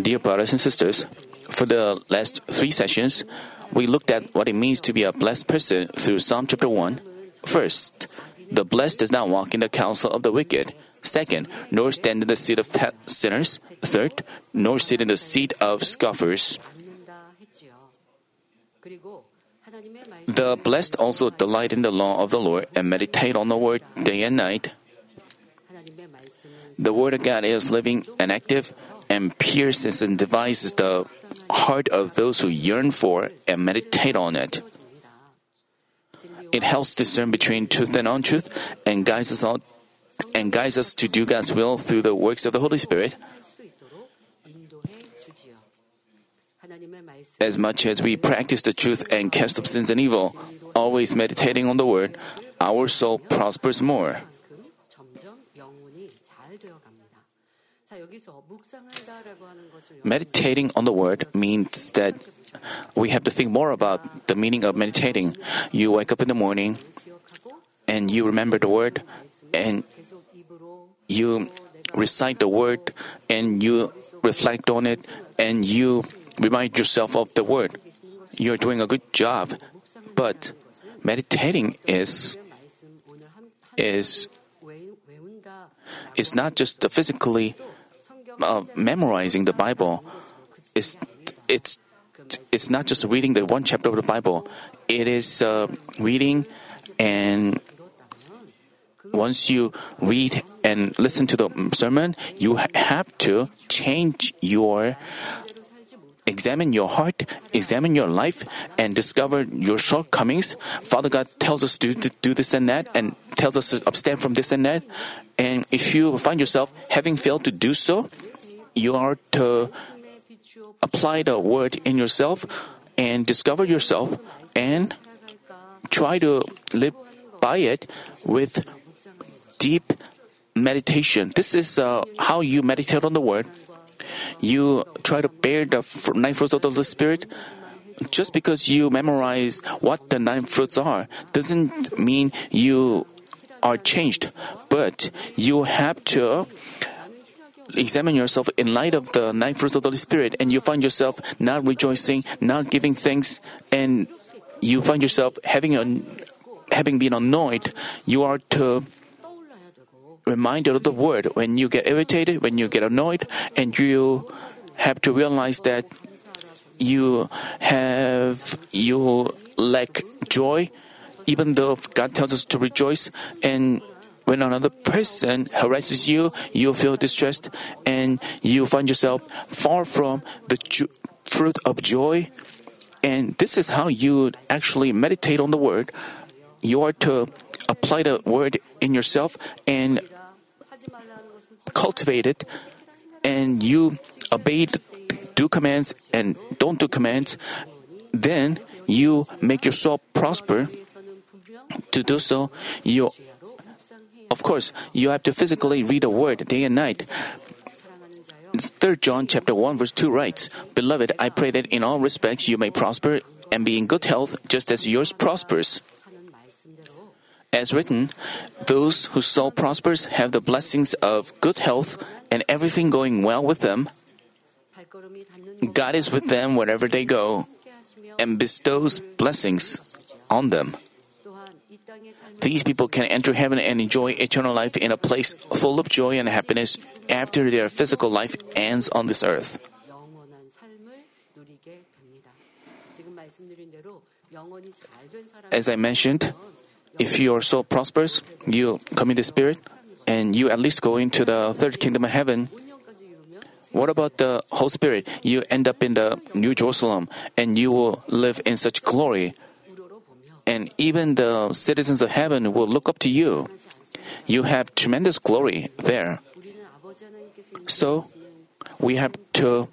Dear brothers and sisters, for the last three sessions, we looked at what it means to be a blessed person through Psalm chapter 1. First, the blessed does not walk in the counsel of the wicked. Second, nor stand in the seat of sinners. Third, nor sit in the seat of scoffers. The blessed also delight in the law of the Lord and meditate on the word day and night. The Word of God is living and active and pierces and devises the heart of those who yearn for and meditate on it. It helps discern between truth and untruth and guides us and guides us to do God's will through the works of the Holy Spirit. As much as we practice the truth and cast off sins and evil, always meditating on the word, our soul prospers more. Meditating on the word means that we have to think more about the meaning of meditating. You wake up in the morning and you remember the word and you recite the word and you reflect on it and you remind yourself of the word. You're doing a good job. But meditating is is is not just physically uh, memorizing the Bible. is it's it's not just reading the one chapter of the Bible. It is uh, reading and once you read and listen to the sermon, you have to change your examine your heart, examine your life, and discover your shortcomings. Father God tells us to, to do this and that, and tells us to abstain from this and that. And if you find yourself having failed to do so, you are to apply the word in yourself and discover yourself and try to live by it with deep meditation. This is uh, how you meditate on the word. You try to bear the nine fruits of the Spirit. Just because you memorize what the nine fruits are doesn't mean you are changed, but you have to examine yourself in light of the nine fruits of the Holy Spirit and you find yourself not rejoicing, not giving thanks, and you find yourself having a, having been annoyed, you are to remind of the word. When you get irritated, when you get annoyed, and you have to realize that you have you lack joy, even though God tells us to rejoice and when another person harasses you, you feel distressed and you find yourself far from the ju- fruit of joy. And this is how you actually meditate on the word. You are to apply the word in yourself and cultivate it. And you obey, do commands and don't do commands. Then you make yourself prosper. To do so, you of course, you have to physically read a word day and night. 3 John chapter 1 verse 2 writes, "Beloved, I pray that in all respects you may prosper and be in good health just as yours prospers." As written, those whose soul prospers have the blessings of good health and everything going well with them. God is with them wherever they go and bestows blessings on them. These people can enter heaven and enjoy eternal life in a place full of joy and happiness after their physical life ends on this earth. As I mentioned, if you are so prosperous, you in the spirit, and you at least go into the third kingdom of heaven. What about the Holy Spirit? You end up in the New Jerusalem, and you will live in such glory and even the citizens of heaven will look up to you. You have tremendous glory there. So, we have to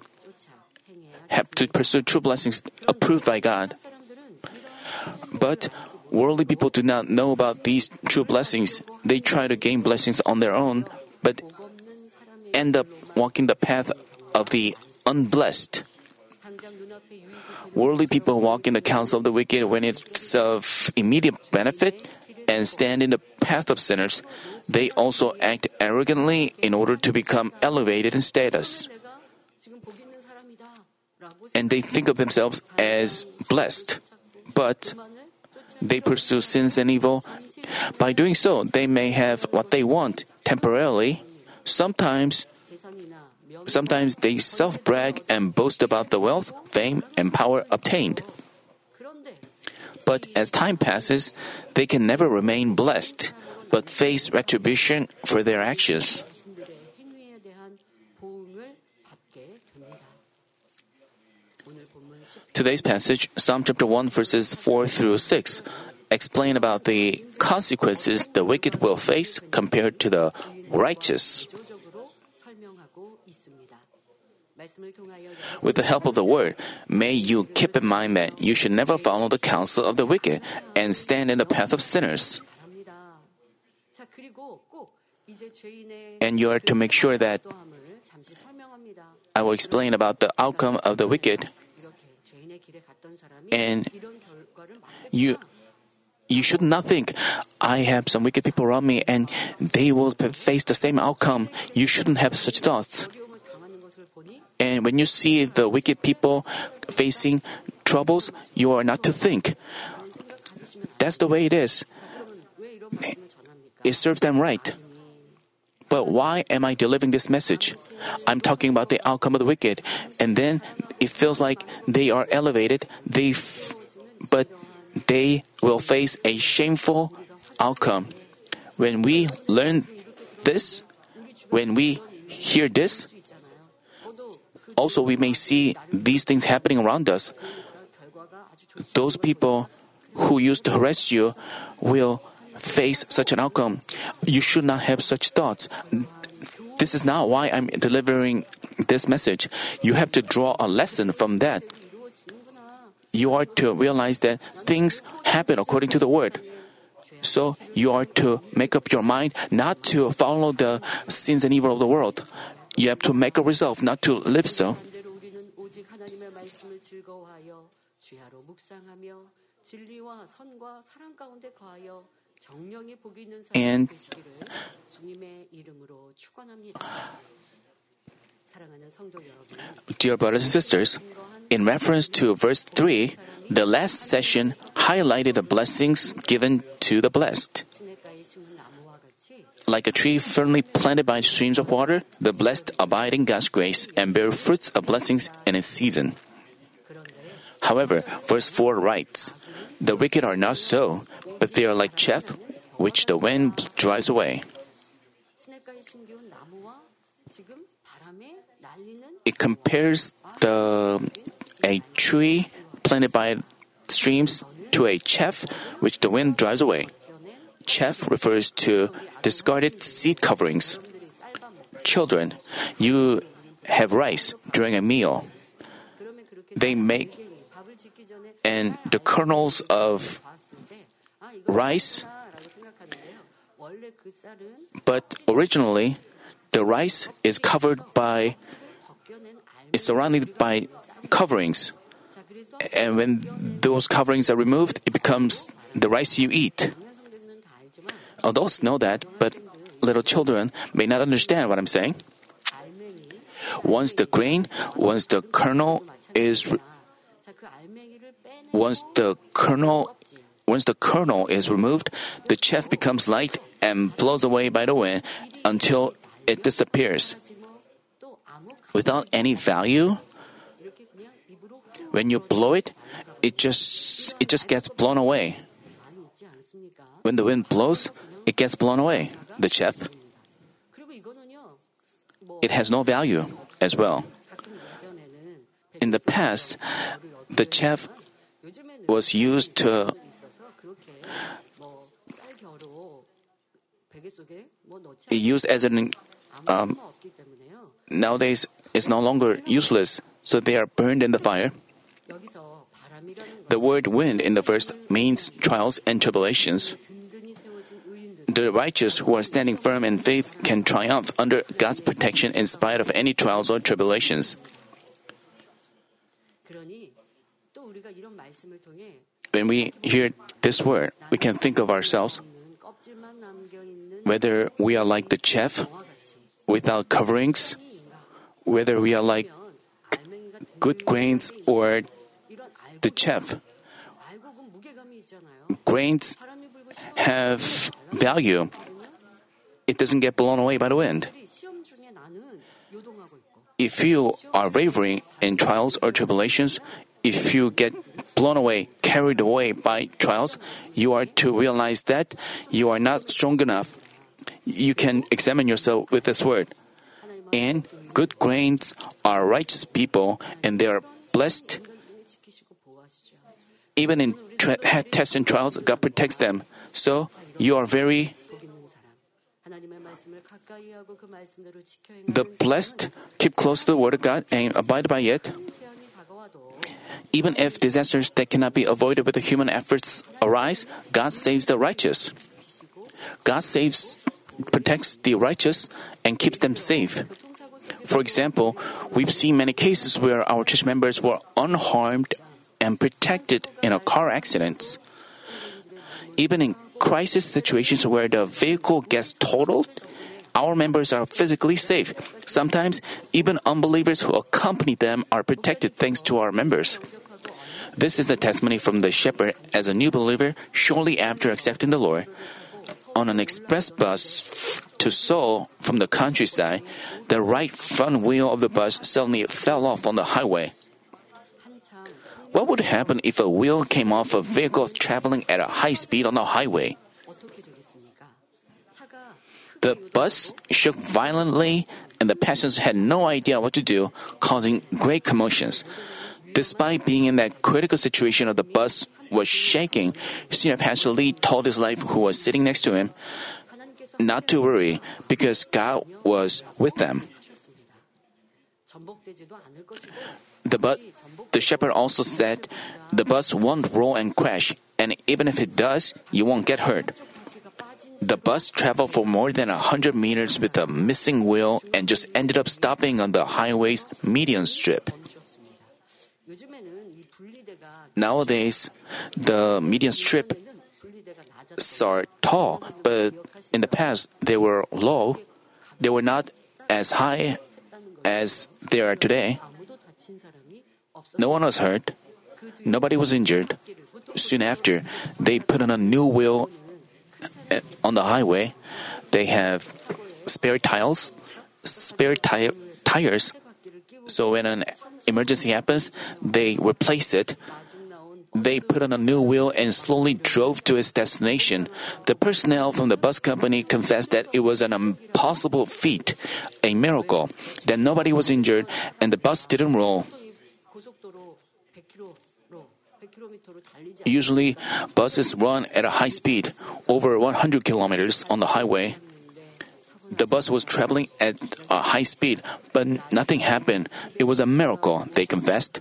have to pursue true blessings approved by God. But worldly people do not know about these true blessings. They try to gain blessings on their own, but end up walking the path of the unblessed. Worldly people walk in the counsel of the wicked when it's of immediate benefit and stand in the path of sinners. They also act arrogantly in order to become elevated in status. And they think of themselves as blessed, but they pursue sins and evil. By doing so, they may have what they want temporarily. Sometimes Sometimes they self brag and boast about the wealth, fame, and power obtained. But as time passes, they can never remain blessed, but face retribution for their actions. Today's passage, Psalm chapter 1, verses 4 through 6, explain about the consequences the wicked will face compared to the righteous. With the help of the word, may you keep in mind that you should never follow the counsel of the wicked and stand in the path of sinners. And you are to make sure that I will explain about the outcome of the wicked. And you you should not think, I have some wicked people around me and they will face the same outcome. You shouldn't have such thoughts. And when you see the wicked people facing troubles, you are not to think. That's the way it is. It serves them right. But why am I delivering this message? I'm talking about the outcome of the wicked, and then it feels like they are elevated. They, f- but they will face a shameful outcome. When we learn this, when we hear this, also, we may see these things happening around us. Those people who used to harass you will face such an outcome. You should not have such thoughts. This is not why I'm delivering this message. You have to draw a lesson from that. You are to realize that things happen according to the word. So you are to make up your mind not to follow the sins and evil of the world you have to make a resolve not to live so. And dear brothers and sisters, in reference to verse 3, the last session highlighted the blessings given to the blessed like a tree firmly planted by streams of water, the blessed abide in God's grace and bear fruits of blessings in its season. However, verse 4 writes, The wicked are not so, but they are like chaff which the wind drives away. It compares the, a tree planted by streams to a chaff which the wind drives away. Chaff refers to discarded seat coverings. Children, you have rice during a meal. They make and the kernels of rice, but originally the rice is covered by is surrounded by coverings. And when those coverings are removed, it becomes the rice you eat. Adults know that, but little children may not understand what I'm saying. Once the grain, once the kernel is once the kernel once the kernel is removed, the chaff becomes light and blows away by the wind until it disappears. Without any value, when you blow it, it just it just gets blown away. When the wind blows, it gets blown away, the chaff. It has no value as well. In the past, the chaff was used to it used as an um, nowadays it's no longer useless so they are burned in the fire the word wind in the verse means trials and tribulations the righteous who are standing firm in faith can triumph under God's protection in spite of any trials or tribulations. When we hear this word, we can think of ourselves whether we are like the chef without coverings, whether we are like good grains or the chef. Grains have value. It doesn't get blown away by the wind. If you are wavering in trials or tribulations, if you get blown away, carried away by trials, you are to realize that you are not strong enough. You can examine yourself with this word. And good grains are righteous people, and they are blessed. Even in tra- tests and trials, God protects them. So you are very the blessed keep close to the word of God and abide by it. Even if disasters that cannot be avoided with human efforts arise, God saves the righteous. God saves, protects the righteous, and keeps them safe. For example, we've seen many cases where our church members were unharmed and protected in a car accident. Even in crisis situations where the vehicle gets totaled, our members are physically safe. Sometimes, even unbelievers who accompany them are protected thanks to our members. This is a testimony from the shepherd as a new believer shortly after accepting the Lord. On an express bus to Seoul from the countryside, the right front wheel of the bus suddenly fell off on the highway. What would happen if a wheel came off a vehicle traveling at a high speed on a highway? The bus shook violently, and the passengers had no idea what to do, causing great commotions. Despite being in that critical situation of the bus was shaking, Senior Pastor Lee told his wife who was sitting next to him not to worry because God was with them. The, bu- the shepherd also said, The bus won't roll and crash, and even if it does, you won't get hurt. The bus traveled for more than 100 meters with a missing wheel and just ended up stopping on the highway's median strip. Nowadays, the median strip are tall, but in the past they were low. They were not as high as they are today. No one was hurt. Nobody was injured. Soon after, they put on a new wheel uh, on the highway. They have spare tiles, spare tire, tires. So when an emergency happens, they replace it. They put on a new wheel and slowly drove to its destination. The personnel from the bus company confessed that it was an impossible feat, a miracle, that nobody was injured and the bus didn't roll. Usually, buses run at a high speed, over 100 kilometers on the highway. The bus was traveling at a high speed, but nothing happened. It was a miracle, they confessed.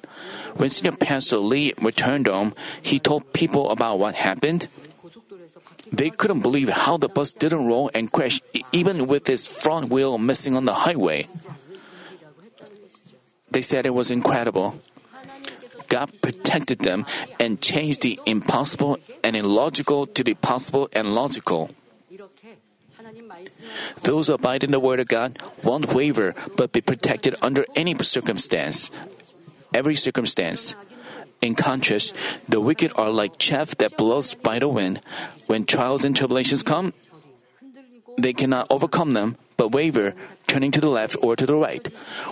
When Senior Pastor Lee returned home, he told people about what happened. They couldn't believe how the bus didn't roll and crash, even with its front wheel missing on the highway. They said it was incredible. God protected them and changed the impossible and illogical to be possible and logical. Those who abide in the Word of God won't waver but be protected under any circumstance, every circumstance. In contrast, the wicked are like chaff that blows by the wind. When trials and tribulations come, they cannot overcome them but waver, turning to the left or to the right.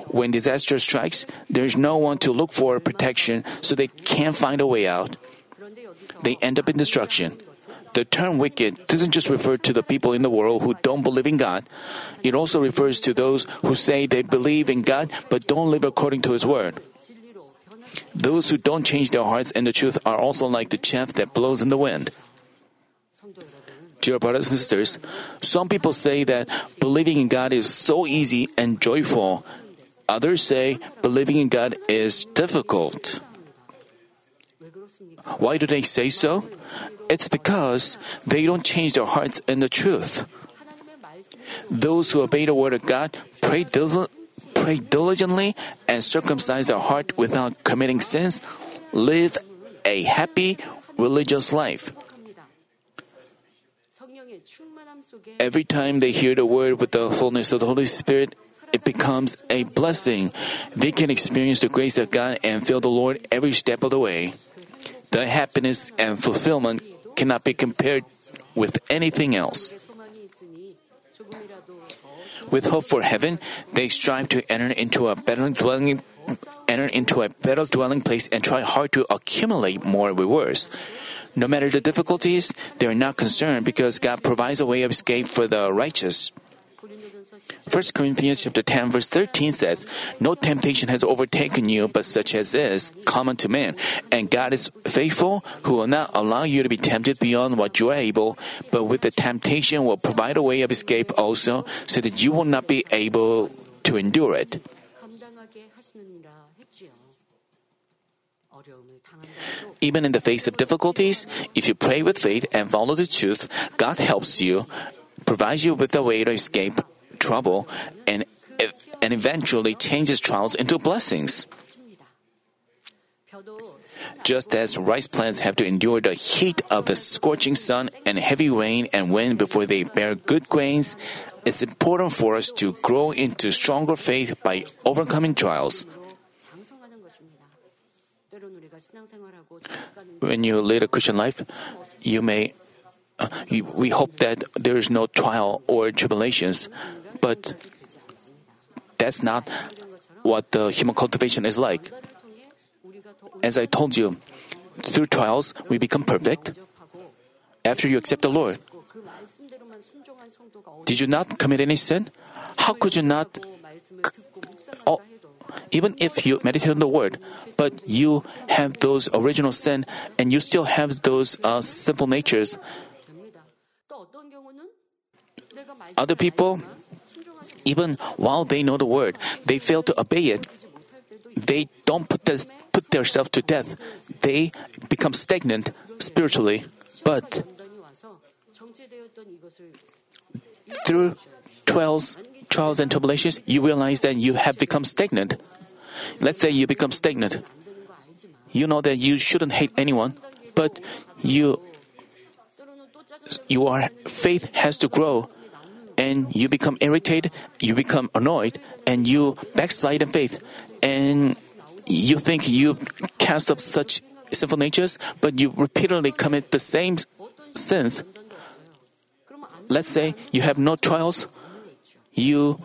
When disaster strikes, there is no one to look for protection, so they can't find a way out. They end up in destruction. The term wicked doesn't just refer to the people in the world who don't believe in God. It also refers to those who say they believe in God but don't live according to His word. Those who don't change their hearts and the truth are also like the chaff that blows in the wind. Dear brothers and sisters, some people say that believing in God is so easy and joyful. Others say believing in God is difficult. Why do they say so? It's because they don't change their hearts in the truth. Those who obey the word of God pray, dil- pray diligently and circumcise their heart without committing sins, live a happy religious life. every time they hear the word with the fullness of the Holy Spirit, it becomes a blessing. They can experience the grace of God and feel the Lord every step of the way. The happiness and fulfillment cannot be compared with anything else. With hope for heaven, they strive to enter into a better dwelling enter into a better dwelling place and try hard to accumulate more rewards. No matter the difficulties, they are not concerned because God provides a way of escape for the righteous. 1 Corinthians chapter 10 verse 13 says, No temptation has overtaken you but such as is common to men, and God is faithful who will not allow you to be tempted beyond what you are able, but with the temptation will provide a way of escape also so that you will not be able to endure it. Even in the face of difficulties, if you pray with faith and follow the truth, God helps you, provides you with a way to escape trouble, and, and eventually changes trials into blessings. Just as rice plants have to endure the heat of the scorching sun and heavy rain and wind before they bear good grains, it's important for us to grow into stronger faith by overcoming trials. when you lead a Christian life, you may. Uh, you, we hope that there is no trial or tribulations, but that's not what the human cultivation is like. As I told you, through trials, we become perfect. After you accept the Lord, did you not commit any sin? How could you not? Oh, even if you meditate on the word, but you have those original sin and you still have those uh, simple natures. Other people, even while they know the word, they fail to obey it. They don't put, this, put themselves to death. They become stagnant spiritually. But through trials, trials and tribulations, you realize that you have become stagnant. Let's say you become stagnant. You know that you shouldn't hate anyone, but you your faith has to grow and you become irritated, you become annoyed, and you backslide in faith. And you think you cast up such sinful natures, but you repeatedly commit the same sins. Let's say you have no trials, you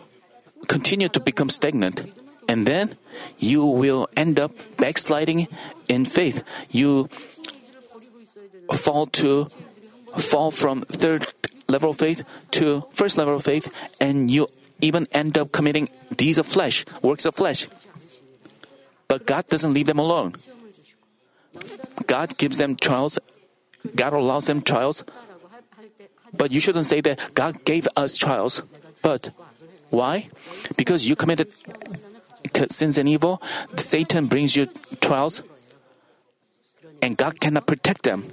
continue to become stagnant, and then you will end up backsliding in faith. You fall to fall from third level of faith to first level of faith, and you even end up committing deeds of flesh, works of flesh. But God doesn't leave them alone. God gives them trials. God allows them trials but you shouldn't say that God gave us trials. But why? Because you committed sins and evil, Satan brings you trials, and God cannot protect them.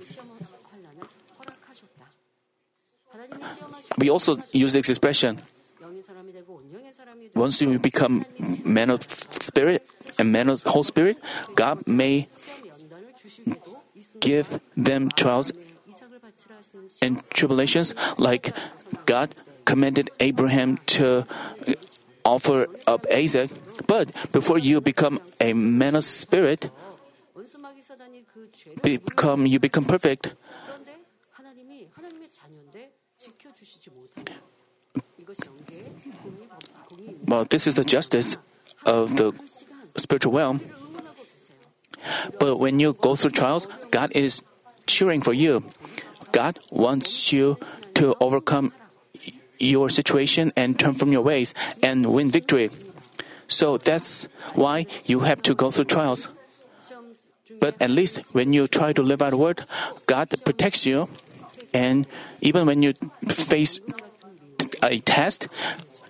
We also use this expression once you become man of spirit and man of whole spirit, God may give them trials and tribulations, like God commanded Abraham to offer up Isaac. But before you become a man of spirit, become you become perfect. Well, this is the justice of the spiritual realm. But when you go through trials, God is cheering for you. God wants you to overcome your situation and turn from your ways and win victory. So that's why you have to go through trials. But at least when you try to live out the word, God protects you. And even when you face a test,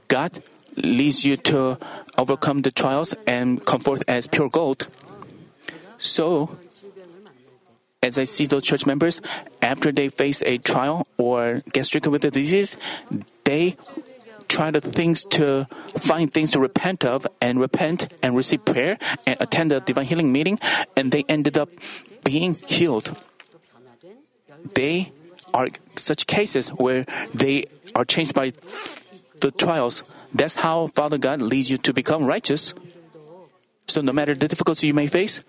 God leads you to overcome the trials and come forth as pure gold. So, as I see those church members, after they face a trial or get stricken with a disease, they try to things to find things to repent of and repent and receive prayer and attend a divine healing meeting and they ended up being healed. They are such cases where they are changed by the trials. That's how Father God leads you to become righteous. So no matter the difficulty you may face,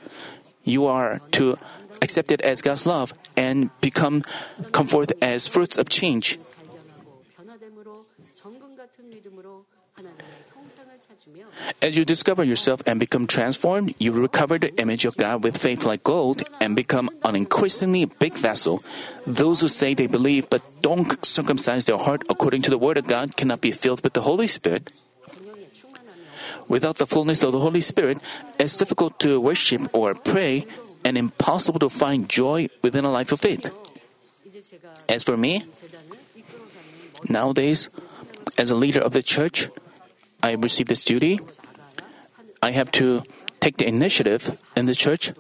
you are to accept it as God's love, and become come forth as fruits of change. As you discover yourself and become transformed, you recover the image of God with faith like gold and become an increasingly big vessel. Those who say they believe but don't circumcise their heart according to the Word of God cannot be filled with the Holy Spirit. Without the fullness of the Holy Spirit, it's difficult to worship or pray and impossible to find joy within a life of faith. As for me, nowadays, as a leader of the church, I receive this duty. I have to take the initiative in the church.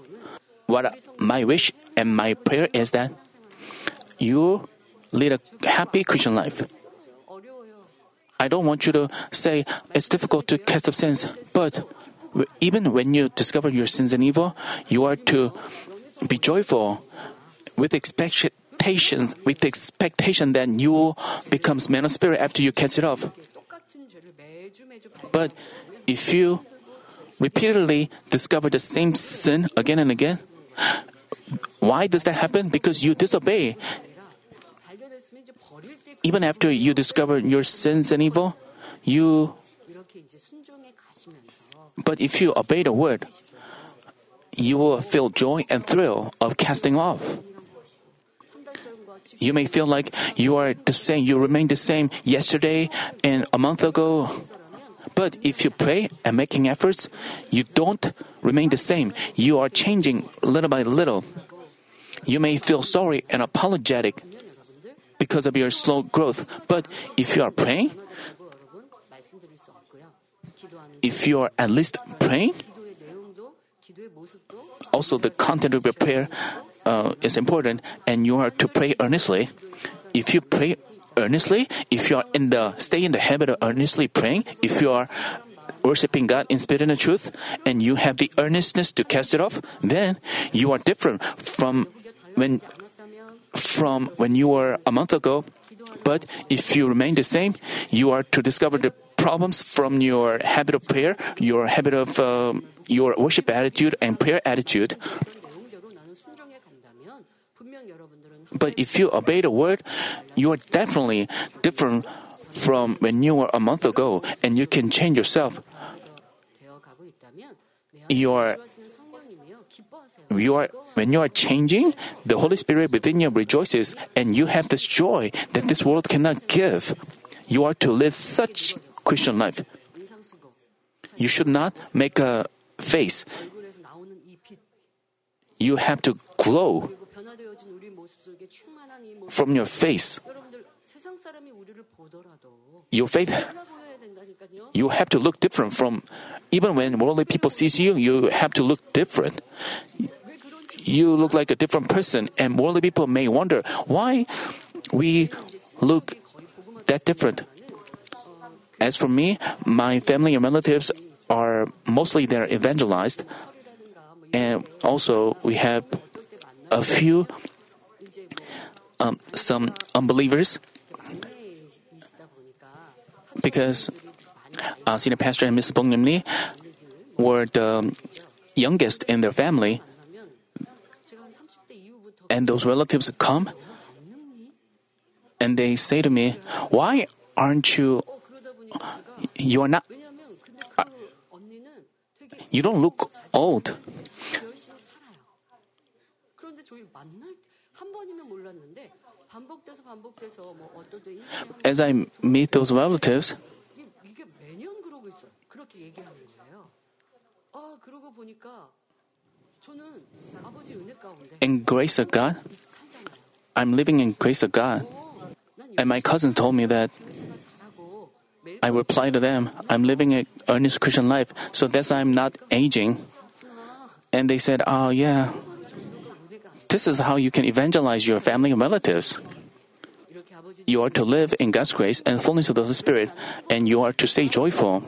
What my wish and my prayer is that you lead a happy Christian life. I don't want you to say it's difficult to cast off sins, but even when you discover your sins and evil, you are to be joyful with expectation, with expectation that you becomes man of spirit after you catch it off. But if you repeatedly discover the same sin again and again, why does that happen? Because you disobey. Even after you discover your sins and evil, you but if you obey the word, you will feel joy and thrill of casting off. You may feel like you are the same, you remain the same yesterday and a month ago. But if you pray and making efforts, you don't remain the same. You are changing little by little. You may feel sorry and apologetic because of your slow growth. But if you are praying, if you are at least praying, also the content of your prayer uh, is important and you are to pray earnestly. If you pray earnestly, if you are in the stay in the habit of earnestly praying, if you are worshiping God in spirit and truth, and you have the earnestness to cast it off, then you are different from when from when you were a month ago. But if you remain the same, you are to discover the problems from your habit of prayer, your habit of um, your worship attitude and prayer attitude. But if you obey the word, you are definitely different from when you were a month ago, and you can change yourself. You are, you are, when you are changing, the Holy Spirit within you rejoices, and you have this joy that this world cannot give. You are to live such Christian life. You should not make a face. You have to glow from your face. Your faith, you have to look different from, even when worldly people sees you, you have to look different. You look like a different person, and worldly people may wonder why we look that different. As for me, my family and relatives are mostly they're evangelized, and also we have a few um, some unbelievers because uh, senior pastor and Mrs. Bong Lee were the youngest in their family, and those relatives come and they say to me, "Why aren't you you're not. Uh, you don't look old. As I meet those relatives, in grace of God, I'm living in grace of God. And my cousin told me that I reply to them, I'm living an earnest Christian life, so that's I'm not aging. And they said, Oh, yeah. This is how you can evangelize your family and relatives. You are to live in God's grace and fullness of the Holy Spirit, and you are to stay joyful.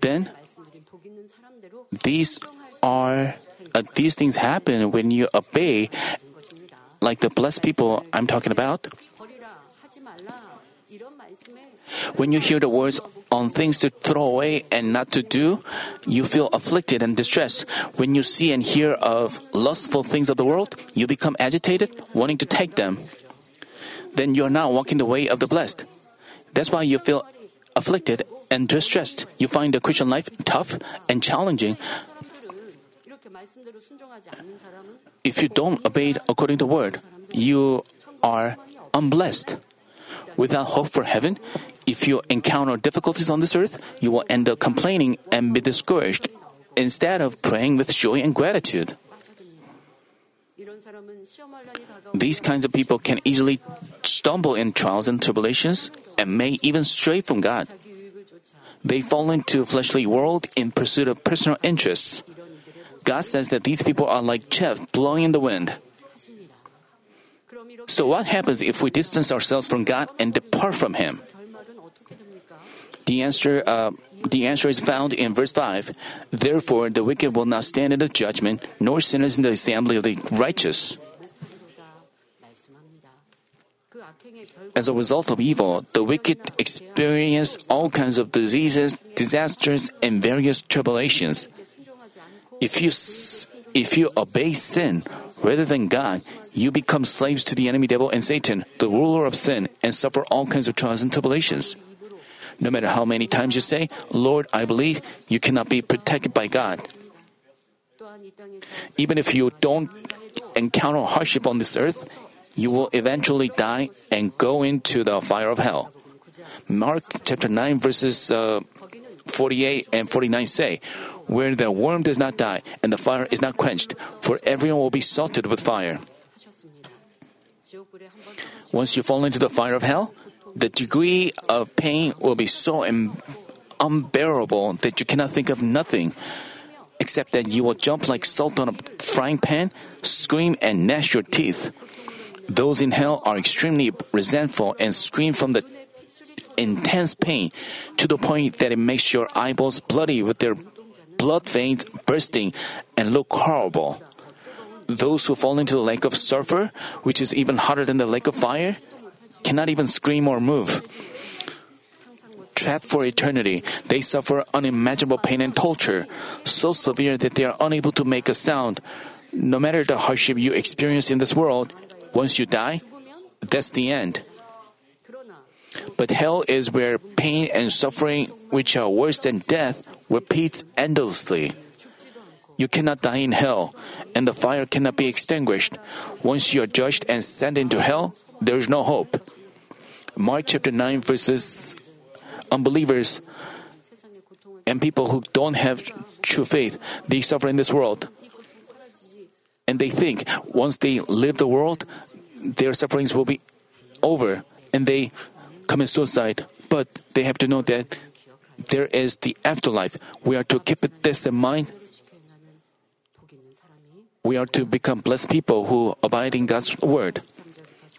Then, these are uh, these things happen when you obey, like the blessed people I'm talking about. When you hear the words on things to throw away and not to do, you feel afflicted and distressed. When you see and hear of lustful things of the world, you become agitated, wanting to take them. Then you are not walking the way of the blessed. That's why you feel afflicted and distressed. You find the Christian life tough and challenging. If you don't obey according to word, you are unblessed. Without hope for heaven, if you encounter difficulties on this earth, you will end up complaining and be discouraged instead of praying with joy and gratitude. These kinds of people can easily stumble in trials and tribulations and may even stray from God. They fall into a fleshly world in pursuit of personal interests. God says that these people are like chaff blowing in the wind. So, what happens if we distance ourselves from God and depart from Him? The answer, uh, the answer is found in verse 5. Therefore, the wicked will not stand in the judgment, nor sinners in the assembly of the righteous. As a result of evil, the wicked experience all kinds of diseases, disasters, and various tribulations. If you, if you obey sin rather than God, you become slaves to the enemy devil and Satan, the ruler of sin, and suffer all kinds of trials and tribulations. No matter how many times you say, Lord, I believe, you cannot be protected by God. Even if you don't encounter hardship on this earth, you will eventually die and go into the fire of hell. Mark chapter 9, verses uh, 48 and 49 say, Where the worm does not die and the fire is not quenched, for everyone will be salted with fire. Once you fall into the fire of hell, the degree of pain will be so un- unbearable that you cannot think of nothing except that you will jump like salt on a frying pan, scream, and gnash your teeth. Those in hell are extremely resentful and scream from the intense pain to the point that it makes your eyeballs bloody with their blood veins bursting and look horrible. Those who fall into the lake of sulfur, which is even hotter than the lake of fire, cannot even scream or move. Trapped for eternity, they suffer unimaginable pain and torture, so severe that they are unable to make a sound. No matter the hardship you experience in this world, once you die, that's the end. But hell is where pain and suffering, which are worse than death, repeats endlessly. You cannot die in hell, and the fire cannot be extinguished. Once you are judged and sent into hell, there is no hope. Mark chapter 9 verses unbelievers and people who don't have true faith, they suffer in this world. And they think once they leave the world, their sufferings will be over and they commit suicide. But they have to know that there is the afterlife. We are to keep this in mind. We are to become blessed people who abide in God's word.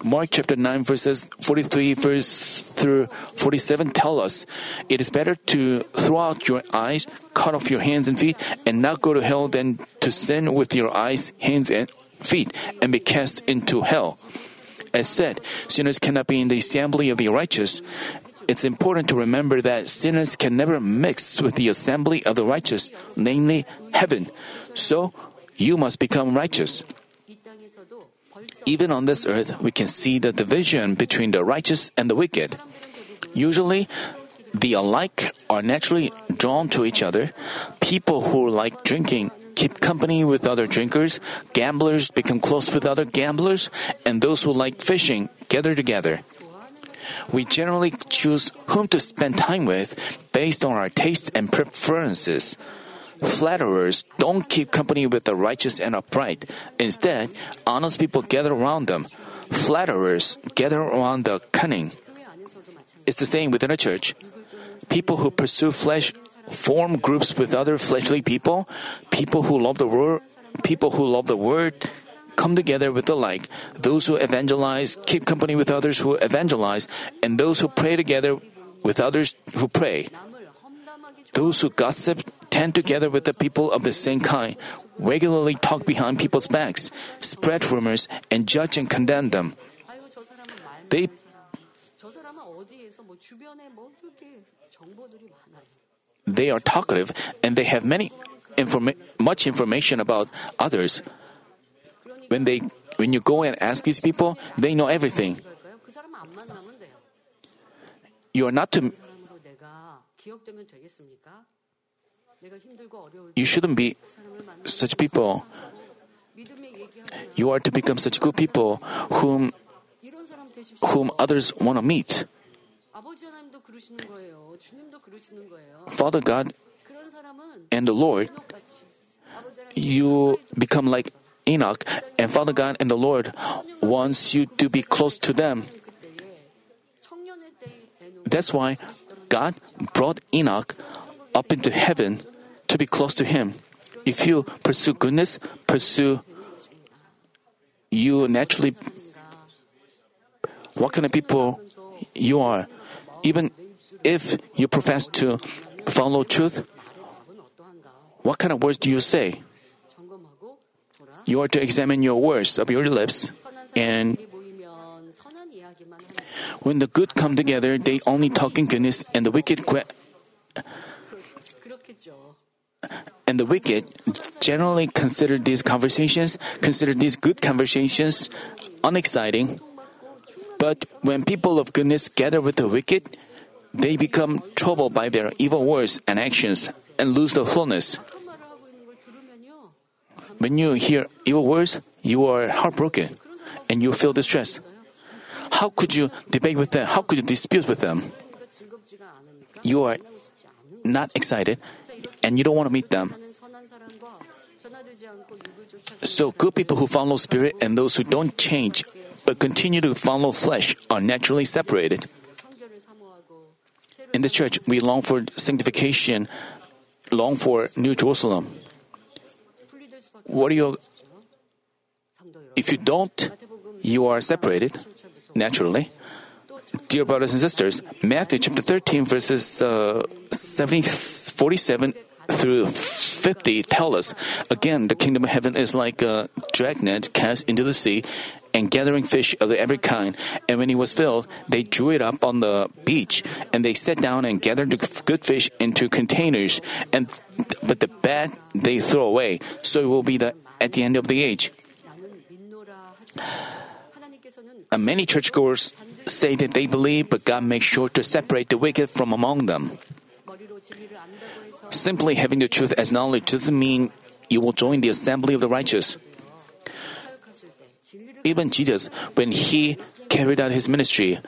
Mark chapter 9 verses 43 verse through 47 tell us it is better to throw out your eyes, cut off your hands and feet, and not go to hell than to sin with your eyes, hands, and feet and be cast into hell. As said, sinners cannot be in the assembly of the righteous. It's important to remember that sinners can never mix with the assembly of the righteous, namely heaven. So, you must become righteous even on this earth, we can see the division between the righteous and the wicked. Usually, the alike are naturally drawn to each other. People who like drinking keep company with other drinkers, gamblers become close with other gamblers, and those who like fishing gather together. We generally choose whom to spend time with based on our tastes and preferences. Flatterers don't keep company with the righteous and upright. Instead, honest people gather around them. Flatterers gather around the cunning. It's the same within a church. People who pursue flesh form groups with other fleshly people. People who love the word, people who love the word, come together with the like. Those who evangelize keep company with others who evangelize, and those who pray together with others who pray. Those who gossip tend together with the people of the same kind, regularly talk behind people's backs, spread rumors, and judge and condemn them. They they are talkative and they have many informa- much information about others. When they when you go and ask these people, they know everything. You are not to you shouldn't be such people. You are to become such good people whom whom others want to meet. Father God and the Lord, you become like Enoch, and Father God and the Lord wants you to be close to them. That's why God brought Enoch up into heaven to be close to Him. If you pursue goodness, pursue, you naturally. What kind of people you are? Even if you profess to follow truth, what kind of words do you say? You are to examine your words of your lips, and when the good come together, they only talk in goodness, and the wicked. Que- and the wicked generally consider these conversations, consider these good conversations unexciting. But when people of goodness gather with the wicked, they become troubled by their evil words and actions and lose their fullness. When you hear evil words, you are heartbroken and you feel distressed. How could you debate with them? How could you dispute with them? You are not excited and you don't want to meet them. So good people who follow spirit and those who don't change but continue to follow flesh are naturally separated. In the church, we long for sanctification, long for New Jerusalem. What are your if you don't, you are separated naturally. Dear brothers and sisters, Matthew chapter 13, verses uh, 70, 47 through 50 tell us again, the kingdom of heaven is like a dragnet cast into the sea and gathering fish of every kind. And when he was filled, they drew it up on the beach, and they sat down and gathered the good fish into containers, and but the bad they throw away. So it will be the at the end of the age. And many churchgoers say that they believe, but God makes sure to separate the wicked from among them. Simply having the truth as knowledge doesn't mean you will join the assembly of the righteous. Even Jesus, when he carried out his ministry,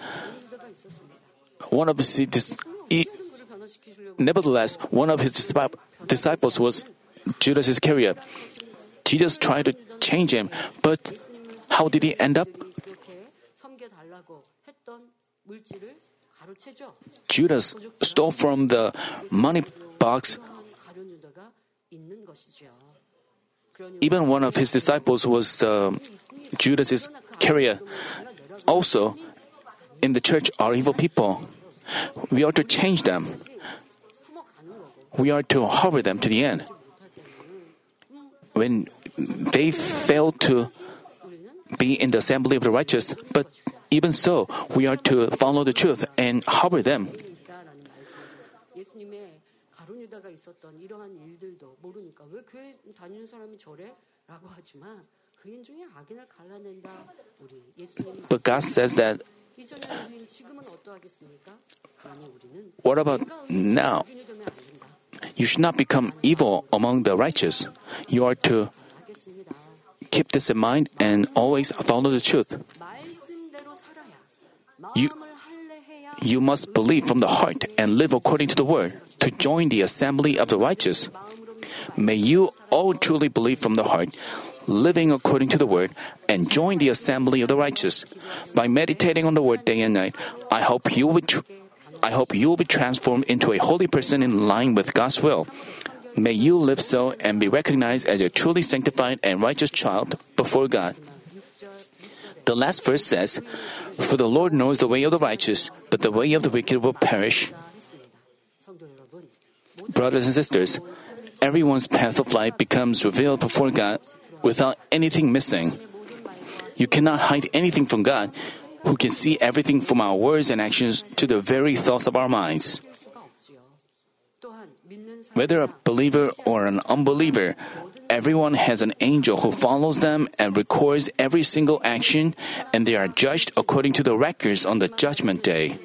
one of his, he, nevertheless, one of his disciples was Judas Iscariot. Jesus tried to change him, but how did he end up? Judas stole from the money box. Even one of his disciples was uh, Judas Iscariot. Also, in the church are evil people. We are to change them. We are to harbor them to the end. When they fail to be in the assembly of the righteous, but even so, we are to follow the truth and harbor them. 가룟 유다가 있었던 이러한 일들도 모르니까 왜 교회 다니는 사람이 저래? 라고 하지만 그인 중에 악인을 갈라낸다. 우리 예수님 But God says that, 이전의 주인 지금은 어떠하겠습니까? 그러니 우리는 what about now? 악인이 되면 안 된다. You should not become evil among the righteous. You are to 하겠습니다. keep this in mind and always follow the truth. 말씀대로 살아야 You- 마음을 할례해야 you must believe from the heart and live according to the word to join the assembly of the righteous. May you all truly believe from the heart, living according to the word, and join the assembly of the righteous. By meditating on the word day and night, I hope you will tr- I hope you will be transformed into a holy person in line with God's will. May you live so and be recognized as a truly sanctified and righteous child before God. The last verse says, For the Lord knows the way of the righteous, but the way of the wicked will perish. Brothers and sisters, everyone's path of life becomes revealed before God without anything missing. You cannot hide anything from God, who can see everything from our words and actions to the very thoughts of our minds. Whether a believer or an unbeliever, Everyone has an angel who follows them and records every single action, and they are judged according to the records on the judgment day.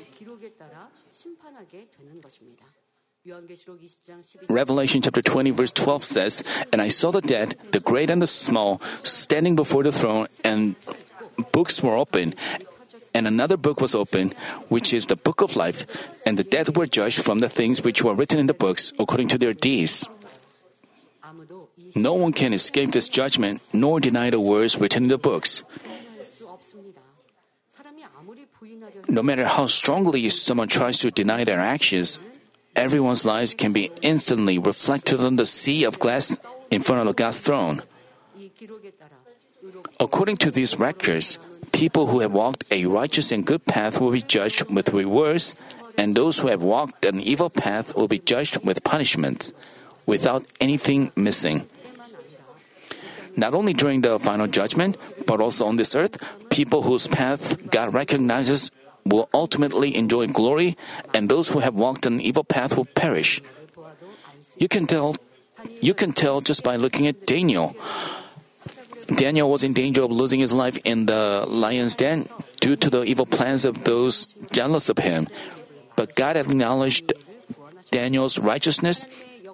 Revelation chapter 20, verse 12 says, And I saw the dead, the great and the small, standing before the throne, and books were open. And another book was opened, which is the book of life, and the dead were judged from the things which were written in the books according to their deeds. No one can escape this judgment nor deny the words written in the books. No matter how strongly someone tries to deny their actions, everyone's lives can be instantly reflected on the sea of glass in front of God's throne. According to these records, people who have walked a righteous and good path will be judged with rewards, and those who have walked an evil path will be judged with punishment, without anything missing. Not only during the final judgment, but also on this earth, people whose path God recognizes will ultimately enjoy glory, and those who have walked an evil path will perish. You can tell, you can tell just by looking at Daniel. Daniel was in danger of losing his life in the lion's den due to the evil plans of those jealous of him. But God acknowledged Daniel's righteousness,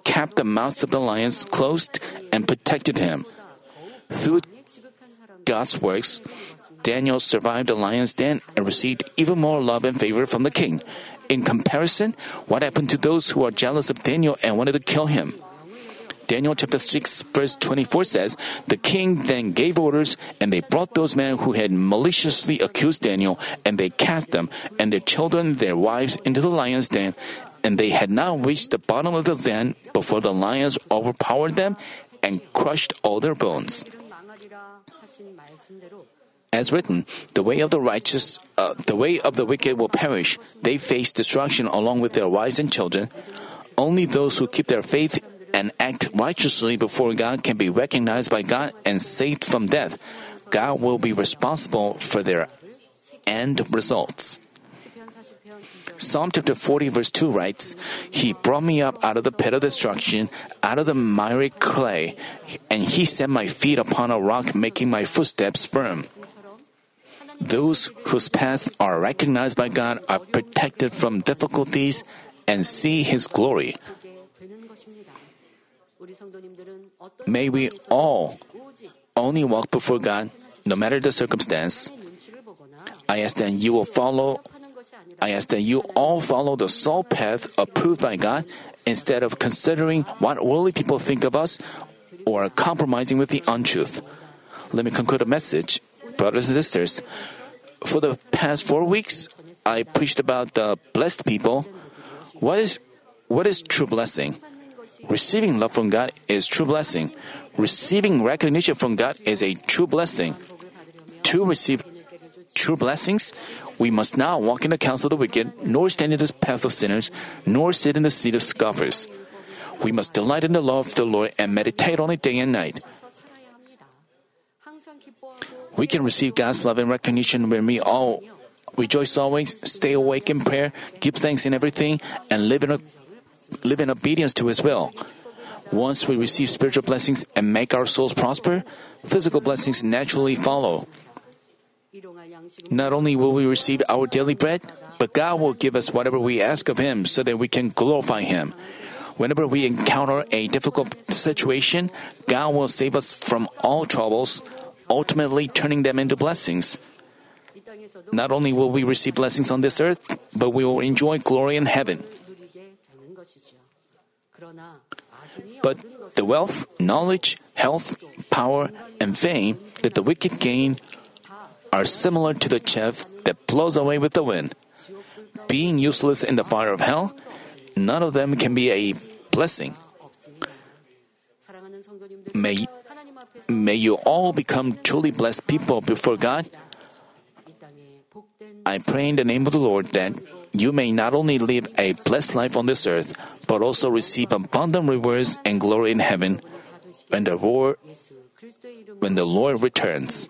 kept the mouths of the lions closed, and protected him. Through God's works, Daniel survived the lion's den and received even more love and favor from the king. In comparison, what happened to those who are jealous of Daniel and wanted to kill him? Daniel chapter 6 verse 24 says, The king then gave orders, and they brought those men who had maliciously accused Daniel, and they cast them, and their children, their wives, into the lion's den. And they had not reached the bottom of the den before the lions overpowered them and crushed all their bones. As written, the way of the righteous, uh, the way of the wicked will perish. They face destruction along with their wives and children. Only those who keep their faith and act righteously before God can be recognized by God and saved from death. God will be responsible for their end results. Psalm chapter 40, verse 2 writes, He brought me up out of the pit of destruction, out of the miry clay, and He set my feet upon a rock, making my footsteps firm. Those whose paths are recognized by God are protected from difficulties and see His glory. May we all only walk before God, no matter the circumstance. I ask that you will follow I ask that you all follow the sole path approved by God instead of considering what worldly people think of us or compromising with the untruth. Let me conclude the message. Brothers and sisters, for the past four weeks, I preached about the blessed people. What is, what is true blessing? Receiving love from God is true blessing. Receiving recognition from God is a true blessing. To receive true blessings, we must not walk in the counsel of the wicked, nor stand in the path of sinners, nor sit in the seat of scoffers. We must delight in the law of the Lord and meditate on it day and night. We can receive God's love and recognition when we all rejoice always, stay awake in prayer, give thanks in everything, and live in, a, live in obedience to His will. Once we receive spiritual blessings and make our souls prosper, physical blessings naturally follow. Not only will we receive our daily bread, but God will give us whatever we ask of Him so that we can glorify Him. Whenever we encounter a difficult situation, God will save us from all troubles, ultimately turning them into blessings. Not only will we receive blessings on this earth, but we will enjoy glory in heaven. But the wealth, knowledge, health, power, and fame that the wicked gain are similar to the chaff that blows away with the wind. Being useless in the fire of hell, none of them can be a blessing. May, may you all become truly blessed people before God. I pray in the name of the Lord that you may not only live a blessed life on this earth, but also receive abundant rewards and glory in heaven when the, war, when the Lord returns.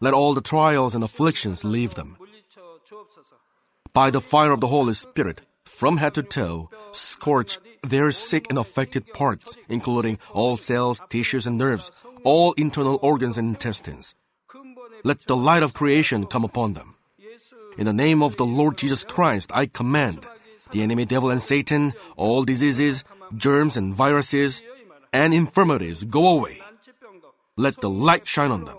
Let all the trials and afflictions leave them. By the fire of the Holy Spirit, from head to toe, scorch their sick and affected parts, including all cells, tissues, and nerves, all internal organs and intestines. Let the light of creation come upon them. In the name of the Lord Jesus Christ, I command the enemy devil and Satan, all diseases, germs and viruses, and infirmities go away. Let the light shine on them.